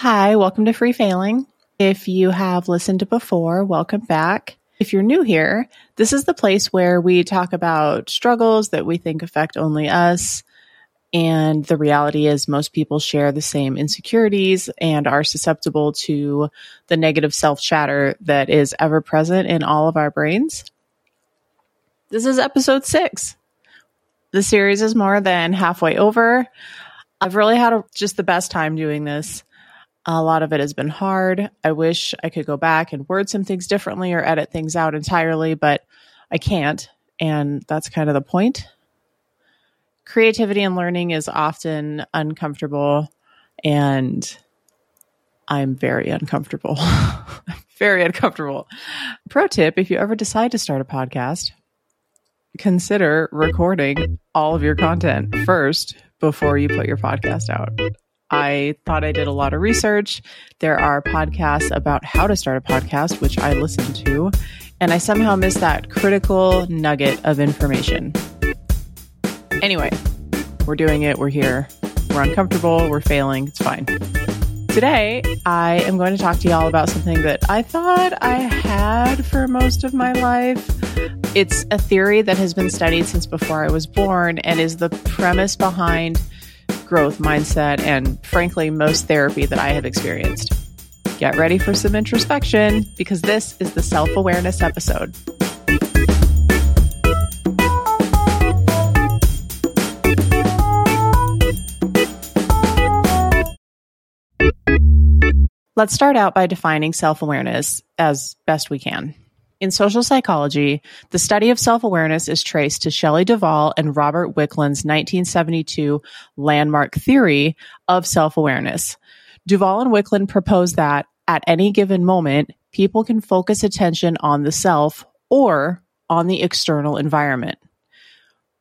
Hi, welcome to Free Failing. If you have listened before, welcome back. If you're new here, this is the place where we talk about struggles that we think affect only us. And the reality is, most people share the same insecurities and are susceptible to the negative self chatter that is ever present in all of our brains. This is episode six. The series is more than halfway over. I've really had a, just the best time doing this. A lot of it has been hard. I wish I could go back and word some things differently or edit things out entirely, but I can't. And that's kind of the point. Creativity and learning is often uncomfortable, and I'm very uncomfortable. very uncomfortable. Pro tip if you ever decide to start a podcast, consider recording all of your content first before you put your podcast out. I thought I did a lot of research. There are podcasts about how to start a podcast, which I listened to, and I somehow missed that critical nugget of information. Anyway, we're doing it. We're here. We're uncomfortable. We're failing. It's fine. Today, I am going to talk to y'all about something that I thought I had for most of my life. It's a theory that has been studied since before I was born and is the premise behind growth mindset, and frankly, most therapy that I have experienced. Get ready for some introspection because this is the self awareness episode. Let's start out by defining self awareness as best we can. In social psychology, the study of self awareness is traced to Shelley Duval and Robert Wicklund's 1972 landmark theory of self awareness. Duval and Wickland propose that at any given moment, people can focus attention on the self or on the external environment.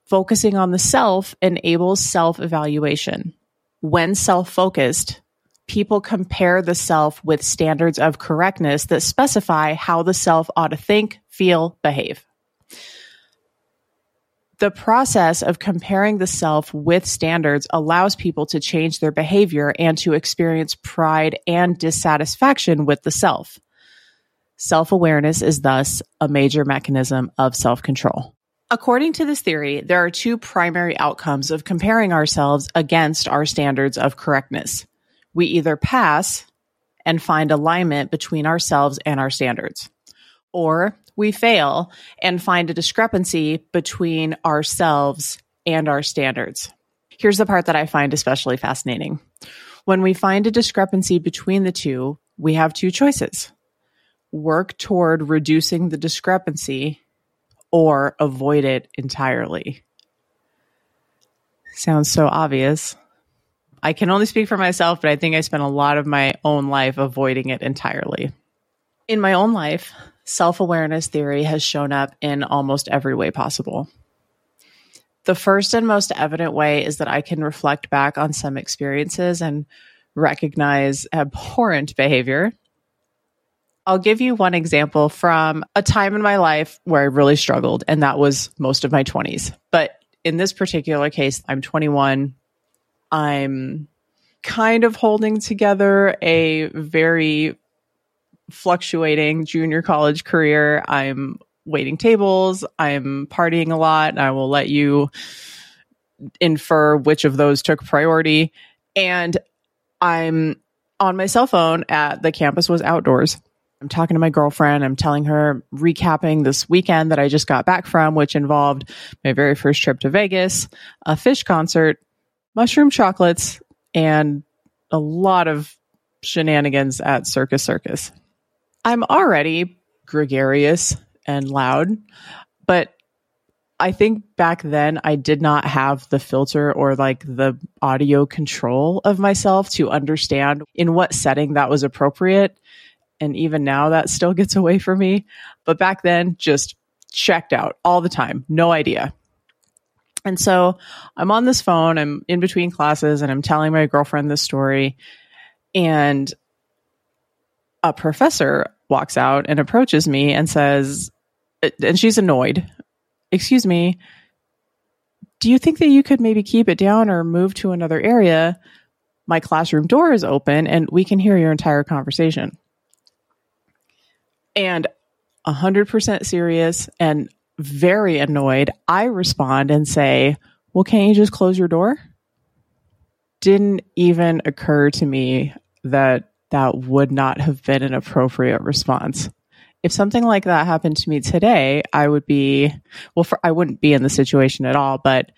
Focusing on the self enables self evaluation. When self focused, people compare the self with standards of correctness that specify how the self ought to think, feel, behave. The process of comparing the self with standards allows people to change their behavior and to experience pride and dissatisfaction with the self. Self awareness is thus a major mechanism of self control. According to this theory, there are two primary outcomes of comparing ourselves against our standards of correctness we either pass and find alignment between ourselves and our standards, or we fail and find a discrepancy between ourselves and our standards. Here's the part that I find especially fascinating. When we find a discrepancy between the two, we have two choices work toward reducing the discrepancy or avoid it entirely. Sounds so obvious. I can only speak for myself, but I think I spent a lot of my own life avoiding it entirely. In my own life, self awareness theory has shown up in almost every way possible. The first and most evident way is that I can reflect back on some experiences and recognize abhorrent behavior. I'll give you one example from a time in my life where I really struggled, and that was most of my 20s. But in this particular case, I'm 21, I'm kind of holding together a very fluctuating junior college career. I'm waiting tables, I'm partying a lot. I will let you infer which of those took priority. And I'm on my cell phone at the campus was outdoors. I'm talking to my girlfriend. I'm telling her, recapping this weekend that I just got back from, which involved my very first trip to Vegas, a Phish concert, mushroom chocolates, and a lot of shenanigans at Circus Circus. I'm already gregarious and loud, but I think back then I did not have the filter or like the audio control of myself to understand in what setting that was appropriate. And even now that still gets away from me. But back then, just checked out all the time. No idea. And so I'm on this phone, I'm in between classes, and I'm telling my girlfriend this story. And a professor walks out and approaches me and says, and she's annoyed, Excuse me, do you think that you could maybe keep it down or move to another area? my classroom door is open and we can hear your entire conversation. And 100% serious and very annoyed, I respond and say, Well, can't you just close your door? Didn't even occur to me that that would not have been an appropriate response. If something like that happened to me today, I would be, well, for, I wouldn't be in the situation at all, but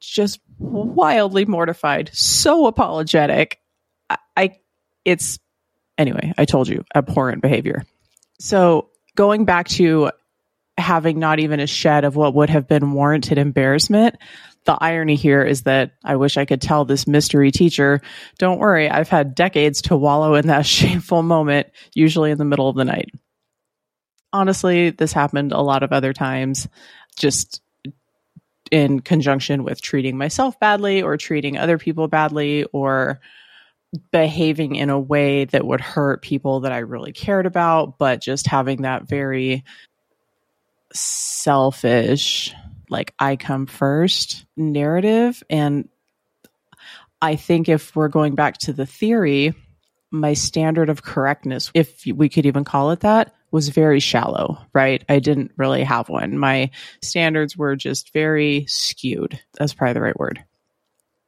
just wildly mortified, so apologetic. I, I it's, anyway, I told you, abhorrent behavior. So going back to having not even a shed of what would have been warranted embarrassment, the irony here is that I wish I could tell this mystery teacher, don't worry, I've had decades to wallow in that shameful moment, usually in the middle of the night. Honestly, this happened a lot of other times, just in conjunction with treating myself badly or treating other people badly or behaving in a way that would hurt people that I really cared about, but just having that very selfish, like I come first narrative. And I think if we're going back to the theory, my standard of correctness, if we could even call it that, was very shallow, right? I didn't really have one. My standards were just very skewed. That's probably the right word.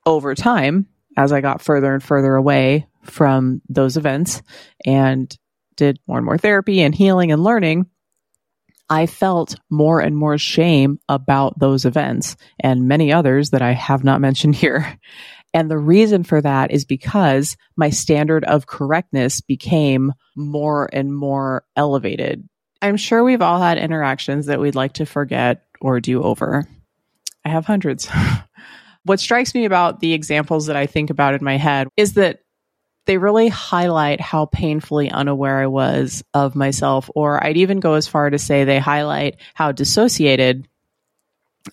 Over time, as I got further and further away from those events and did more and more therapy and healing and learning, I felt more and more shame about those events and many others that I have not mentioned here. And the reason for that is because my standard of correctness became more and more elevated. I'm sure we've all had interactions that we'd like to forget or do over. I have hundreds. what strikes me about the examples that I think about in my head is that they really highlight how painfully unaware I was of myself, or I'd even go as far to say they highlight how dissociated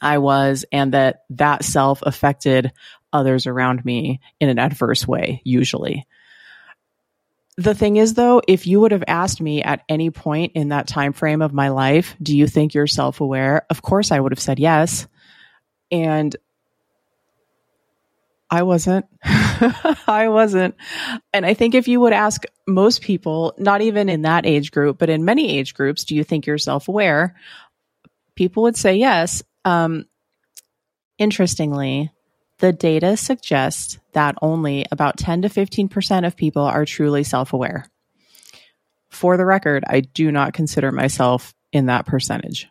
I was and that that self affected others around me in an adverse way, usually. The thing is though, if you would have asked me at any point in that time frame of my life, do you think you're self-aware? Of course I would have said yes. And I wasn't. I wasn't. And I think if you would ask most people, not even in that age group, but in many age groups, do you think you're self aware? People would say yes. Um, interestingly, the data suggests that only about 10 to 15% of people are truly self aware. For the record, I do not consider myself in that percentage.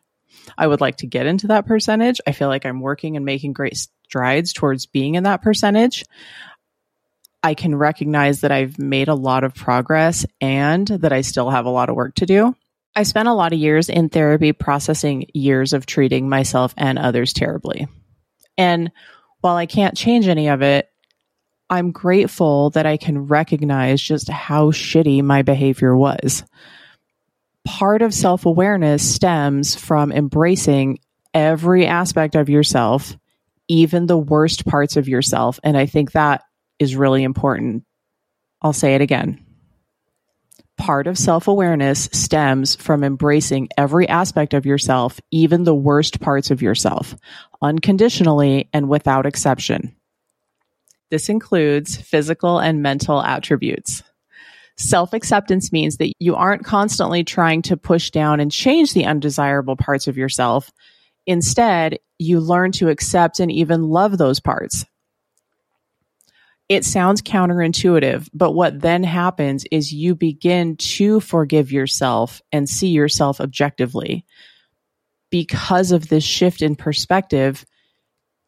I would like to get into that percentage. I feel like I'm working and making great strides towards being in that percentage. I can recognize that I've made a lot of progress and that I still have a lot of work to do. I spent a lot of years in therapy processing years of treating myself and others terribly. And while I can't change any of it, I'm grateful that I can recognize just how shitty my behavior was part of self awareness stems from embracing every aspect of yourself, even the worst parts of yourself. And I think that is really important. I'll say it again. Part of self awareness stems from embracing every aspect of yourself, even the worst parts of yourself, unconditionally and without exception. This includes physical and mental attributes. Self acceptance means that you aren't constantly trying to push down and change the undesirable parts of yourself. Instead, you learn to accept and even love those parts. It sounds counterintuitive, but what then happens is you begin to forgive yourself and see yourself objectively. Because of this shift in perspective,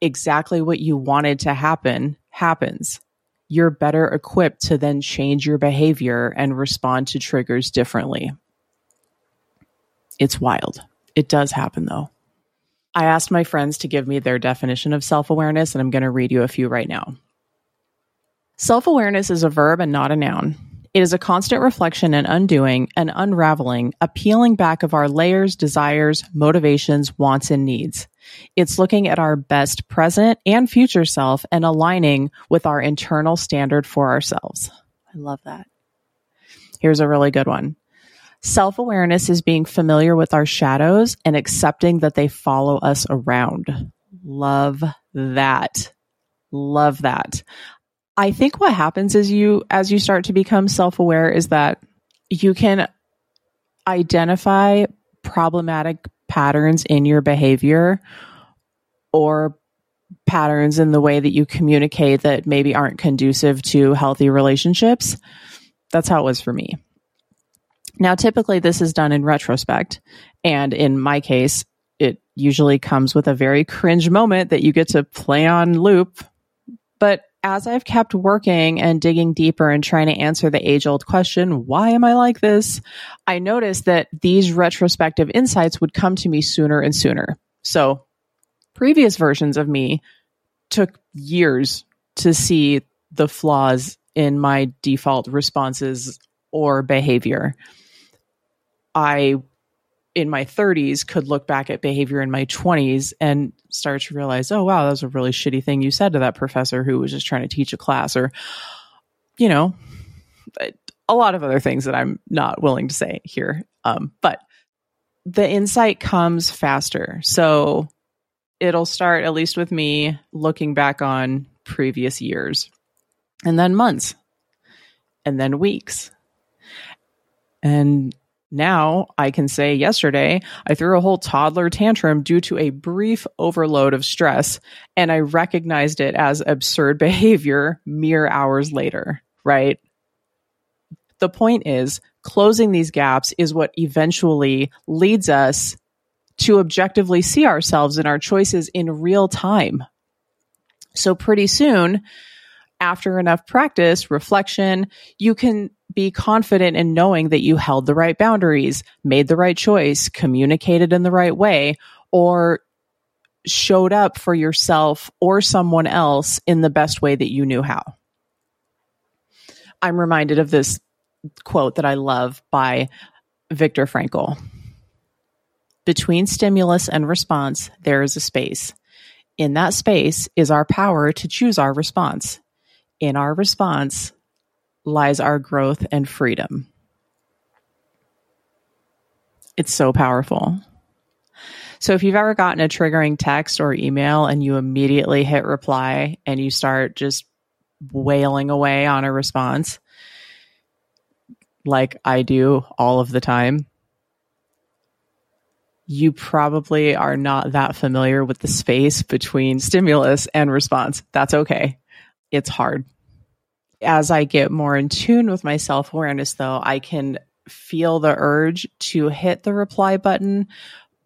exactly what you wanted to happen happens you're better equipped to then change your behavior and respond to triggers differently. It's wild. It does happen though. I asked my friends to give me their definition of self awareness, and I'm going to read you a few right now. Self awareness is a verb and not a noun. It is a constant reflection and undoing and unraveling, a peeling back of our layers, desires, motivations, wants, and needs. It's looking at our best present and future self and aligning with our internal standard for ourselves. I love that. Here's a really good one. Self awareness is being familiar with our shadows and accepting that they follow us around. Love that. Love that. I think what happens is you, as you start to become self aware, is that you can identify problematic patterns in your behavior or patterns in the way that you communicate that maybe aren't conducive to healthy relationships. That's how it was for me. Now, typically, this is done in retrospect. And in my case, it usually comes with a very cringe moment that you get to play on loop. But as I've kept working and digging deeper and trying to answer the age old question, why am I like this? I noticed that these retrospective insights would come to me sooner and sooner. So previous versions of me took years to see the flaws in my default responses or behavior. I, in my 30s, could look back at behavior in my 20s and start to realize, oh, wow, that was a really shitty thing you said to that professor who was just trying to teach a class, or, you know, a lot of other things that I'm not willing to say here. Um, but the insight comes faster. So it'll start, at least with me, looking back on previous years and then months and then weeks. And now I can say yesterday I threw a whole toddler tantrum due to a brief overload of stress, and I recognized it as absurd behavior mere hours later, right? The point is, closing these gaps is what eventually leads us to objectively see ourselves and our choices in real time. So, pretty soon, after enough practice, reflection, you can be confident in knowing that you held the right boundaries, made the right choice, communicated in the right way, or showed up for yourself or someone else in the best way that you knew how. I'm reminded of this quote that I love by Viktor Frankl. Between stimulus and response, there is a space. In that space is our power to choose our response. In our response lies our growth and freedom. It's so powerful. So if you've ever gotten a triggering text or email and you immediately hit reply and you start just wailing away on a response, like I do all of the time, you probably are not that familiar with the space between stimulus and response. That's okay. It's hard. As I get more in tune with my self awareness, though, I can feel the urge to hit the reply button,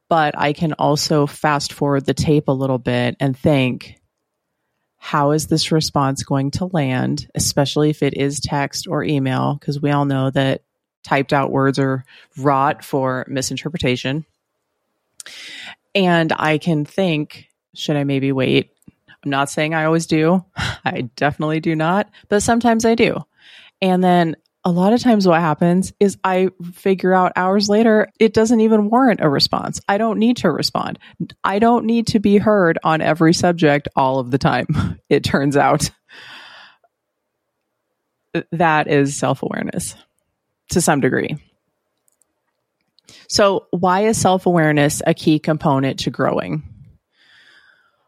but I can also fast forward the tape a little bit and think, how is this response going to land, especially if it is text or email? Because we all know that typed out words are wrought for misinterpretation. And I can think, should I maybe wait? I'm not saying I always do. I definitely do not, but sometimes I do. And then a lot of times what happens is I figure out hours later, it doesn't even warrant a response. I don't need to respond. I don't need to be heard on every subject all of the time. It turns out that is self awareness to some degree. So, why is self awareness a key component to growing?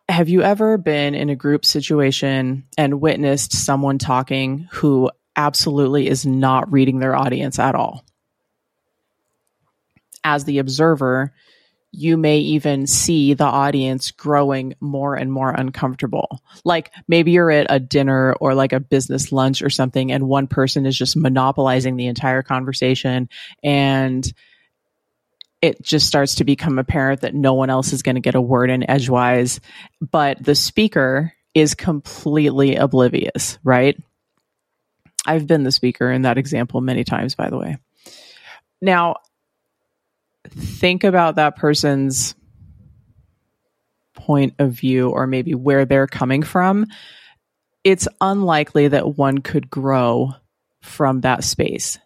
Have you ever been in a group situation and witnessed someone talking who absolutely is not reading their audience at all? As the observer, you may even see the audience growing more and more uncomfortable. Like maybe you're at a dinner or like a business lunch or something, and one person is just monopolizing the entire conversation and it just starts to become apparent that no one else is going to get a word in edgewise, but the speaker is completely oblivious, right? I've been the speaker in that example many times, by the way. Now, think about that person's point of view or maybe where they're coming from. It's unlikely that one could grow from that space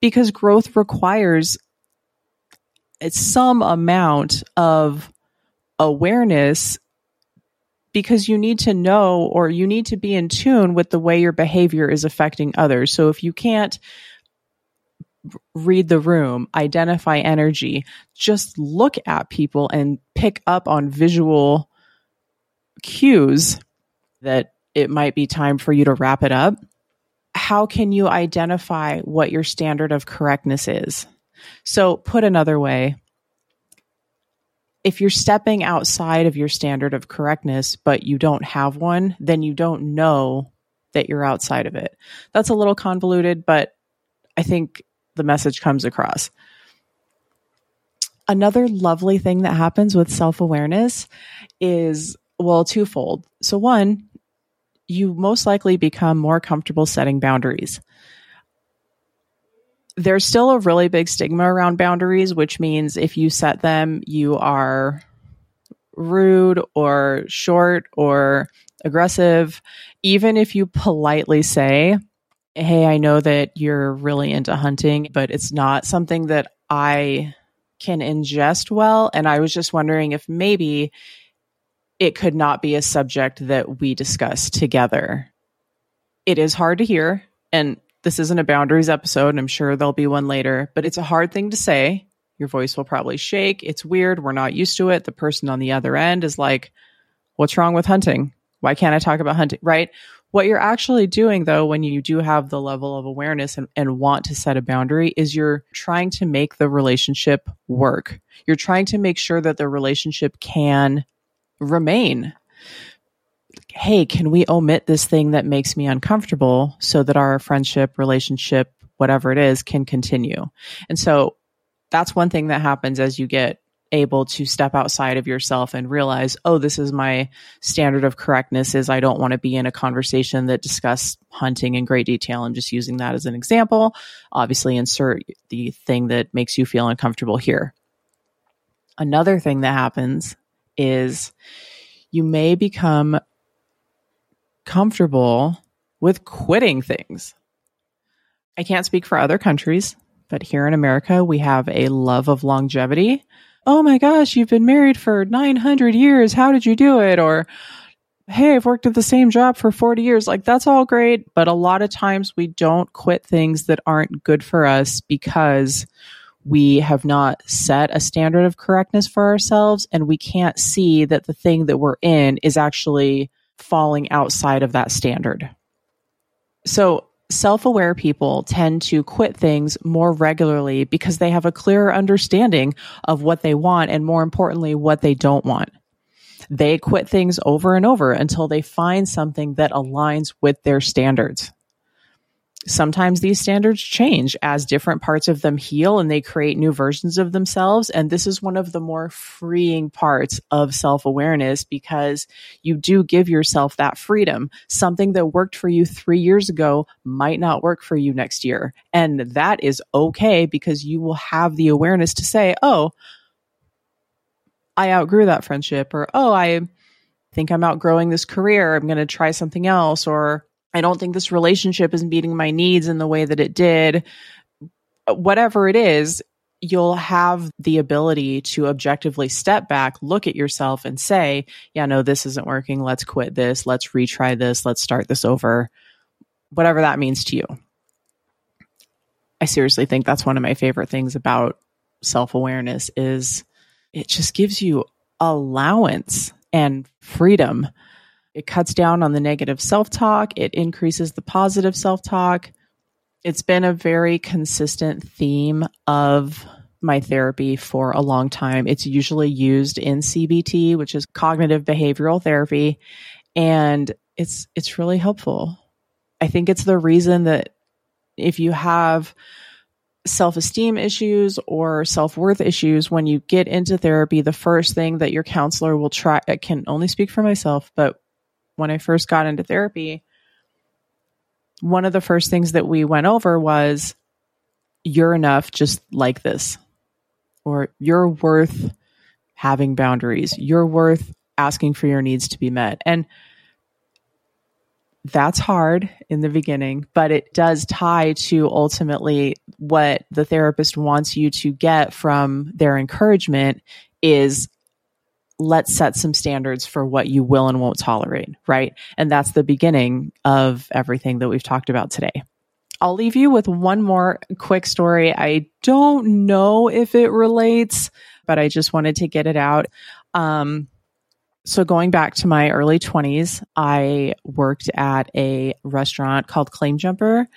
because growth requires some amount of awareness because you need to know or you need to be in tune with the way your behavior is affecting others. So if you can't read the room, identify energy, just look at people and pick up on visual cues that it might be time for you to wrap it up. How can you identify what your standard of correctness is? So, put another way, if you're stepping outside of your standard of correctness, but you don't have one, then you don't know that you're outside of it. That's a little convoluted, but I think the message comes across. Another lovely thing that happens with self awareness is, well, twofold. So, one, you most likely become more comfortable setting boundaries. There's still a really big stigma around boundaries, which means if you set them, you are rude or short or aggressive. Even if you politely say, Hey, I know that you're really into hunting, but it's not something that I can ingest well. And I was just wondering if maybe it could not be a subject that we discuss together. It is hard to hear, and this isn't a boundaries episode, and I'm sure there'll be one later, but it's a hard thing to say. Your voice will probably shake. It's weird. We're not used to it. The person on the other end is like, What's wrong with hunting? Why can't I talk about hunting? Right? What you're actually doing, though, when you do have the level of awareness and, and, want to set a boundary, is you're trying to make the relationship work. You're trying to make sure that the relationship can remain. Hey, can we omit this thing that makes me uncomfortable so that our friendship, relationship, whatever it is, can continue? And so that's one thing that happens as you get able to step outside of yourself and realize, oh, this is my standard of correctness is I don't want to be in a conversation that discuss hunting in great detail. I'm just using that as an example. Obviously insert the thing that makes you feel uncomfortable here. Another thing that happens is you may become comfortable with quitting things. I can't speak for other countries, but here in America, we have a love of longevity. Oh my gosh, you've been married for 900 years. How did you do it? Or, hey, I've worked at the same job for 40 years. Like, that's all great. But a lot of times we don't quit things that aren't good for us because we have not set a standard of correctness for ourselves and we can't see that the thing that we're in is actually falling outside of that standard. So, self aware people tend to quit things more regularly because they have a clearer understanding of what they want and, more importantly, what they don't want. They quit things over and over until they find something that aligns with their standards sometimes these standards change as different parts of them heal and they create new versions of themselves. And this is one of the more freeing parts of self awareness because you do give yourself that freedom. Something that worked for you three years ago might not work for you next year. And that is okay because you will have the awareness to say, oh, I outgrew that friendship, or oh, I think I'm outgrowing this career. I'm going to try something else, or I don't think this relationship is meeting my needs in the way that it did. Whatever it is, you'll have the ability to objectively step back, look at yourself and say, yeah, no, this isn't working. Let's quit this. Let's retry this. Let's start this over. Whatever that means to you. I seriously think that's one of my favorite things about self-awareness is it just gives you allowance and freedom it cuts down on the negative self talk, it increases the positive self talk. It's been a very consistent theme of my therapy for a long time. It's usually used in CBT, which is cognitive behavioral therapy, and it's it's really helpful. I think it's the reason that if you have self-esteem issues or self-worth issues when you get into therapy the first thing that your counselor will try I can only speak for myself but when I first got into therapy, one of the first things that we went over was you're enough just like this, or you're worth having boundaries, you're worth asking for your needs to be met. And that's hard in the beginning, but it does tie to ultimately what the therapist wants you to get from their encouragement is let's set some standards for what you will and won't tolerate, right? And that's the beginning of everything that we've talked about today. I'll leave you with one more quick story. I don't know if it relates, but I just wanted to get it out. Um, So, going back to my early 20s, I worked at a restaurant called Claim Jumper.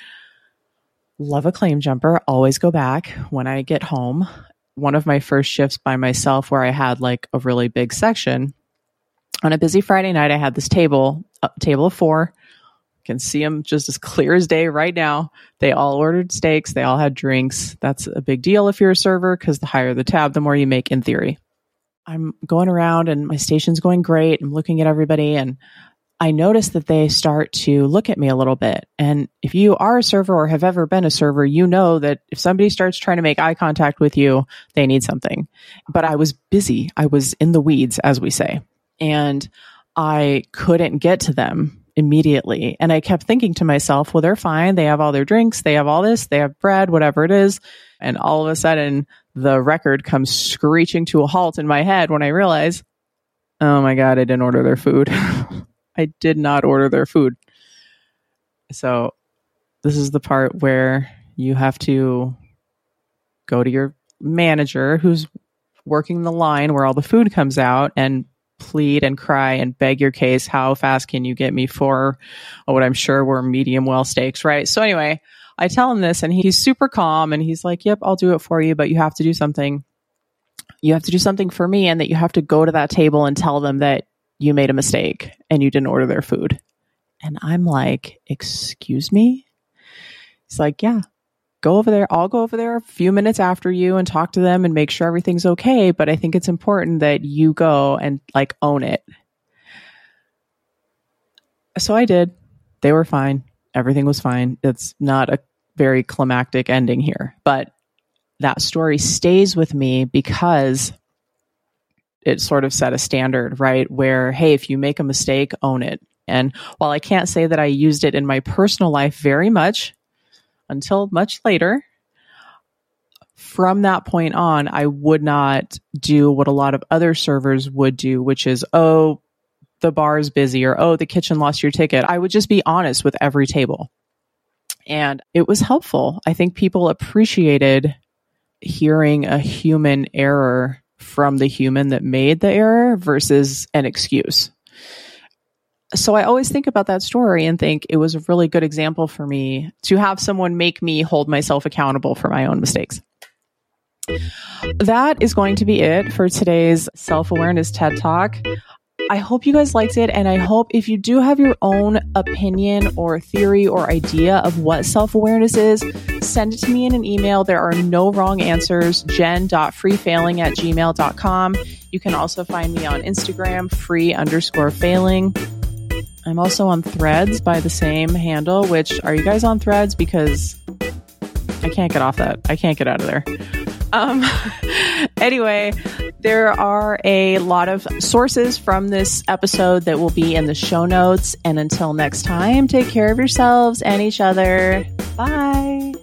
Love a claim jumper. Always go back when I get home. One of my first shifts by myself, where I had like a really big section. On a busy Friday night, I had this table, a table of four. Can see them just as clear as day right now. They all ordered steaks. They all had drinks. That's a big deal if you're a server because the higher the tab, the more you make in theory. I'm going around and my station's going great. I'm looking at everybody and I notice that they start to look at me a little bit. And if you are a server or have ever been a server, you know that if somebody starts trying to make eye contact with you, they need something. But I was busy. I was in the weeds, as we say. And I couldn't get to them immediately. And I kept thinking to myself, well, they're fine. They have all their drinks. They have all this. They have bread, whatever it is. And all of a sudden, the record comes screeching to a halt in my head when I realize, oh my God, I didn't order their food. I did not order their food. So this is the part where you have to go to your manager who's working the line where all the food comes out and plead and cry and beg your case. How fast can you get me for what I'm sure were medium well steaks, right? So anyway, I tell him this and he's super calm and he's like, Yep, I'll do it for you, but you have to do something. You have to do something for me and that you have to go to that table and tell them that you made a mistake and you didn't order their food. And I'm like, Excuse me? He's like, Yeah, go over there. I'll go over there a few minutes after you and talk to them and make sure everything's okay. But I think it's important that you go and like own it. So I did. They were fine. Everything was fine. It's not a very climactic ending here. But that story stays with me because it sort of set a standard, right? Where, hey, if you make a mistake, own it. And while I can't say that I used it in my personal life very much until much later, from that point on, I would not do what a lot of other servers would do, which is, oh, the bar is busy or, oh, the kitchen lost your ticket. I would just be honest with every table. And it was helpful. I think people appreciated hearing a human error from the human that made the error versus an excuse. So I always think about that story and think it was a really good example for me to have someone make me hold myself accountable for my own mistakes. That is going to be it for today's self awareness TED Talk. I hope you guys liked it. And I hope if you do have your own opinion or theory or idea of what self awareness is, send it to me in an email. There are no wrong answers. Jen.freefailing at gmail.com. You can also find me on Instagram, free underscore failing. I'm also on threads by the same handle, which are you guys on threads? Because I can't get off that. I can't get out of there. Um, anyway, there are a lot of sources from this episode that will be in the show notes. And until next time, take care of yourselves and each other. Bye.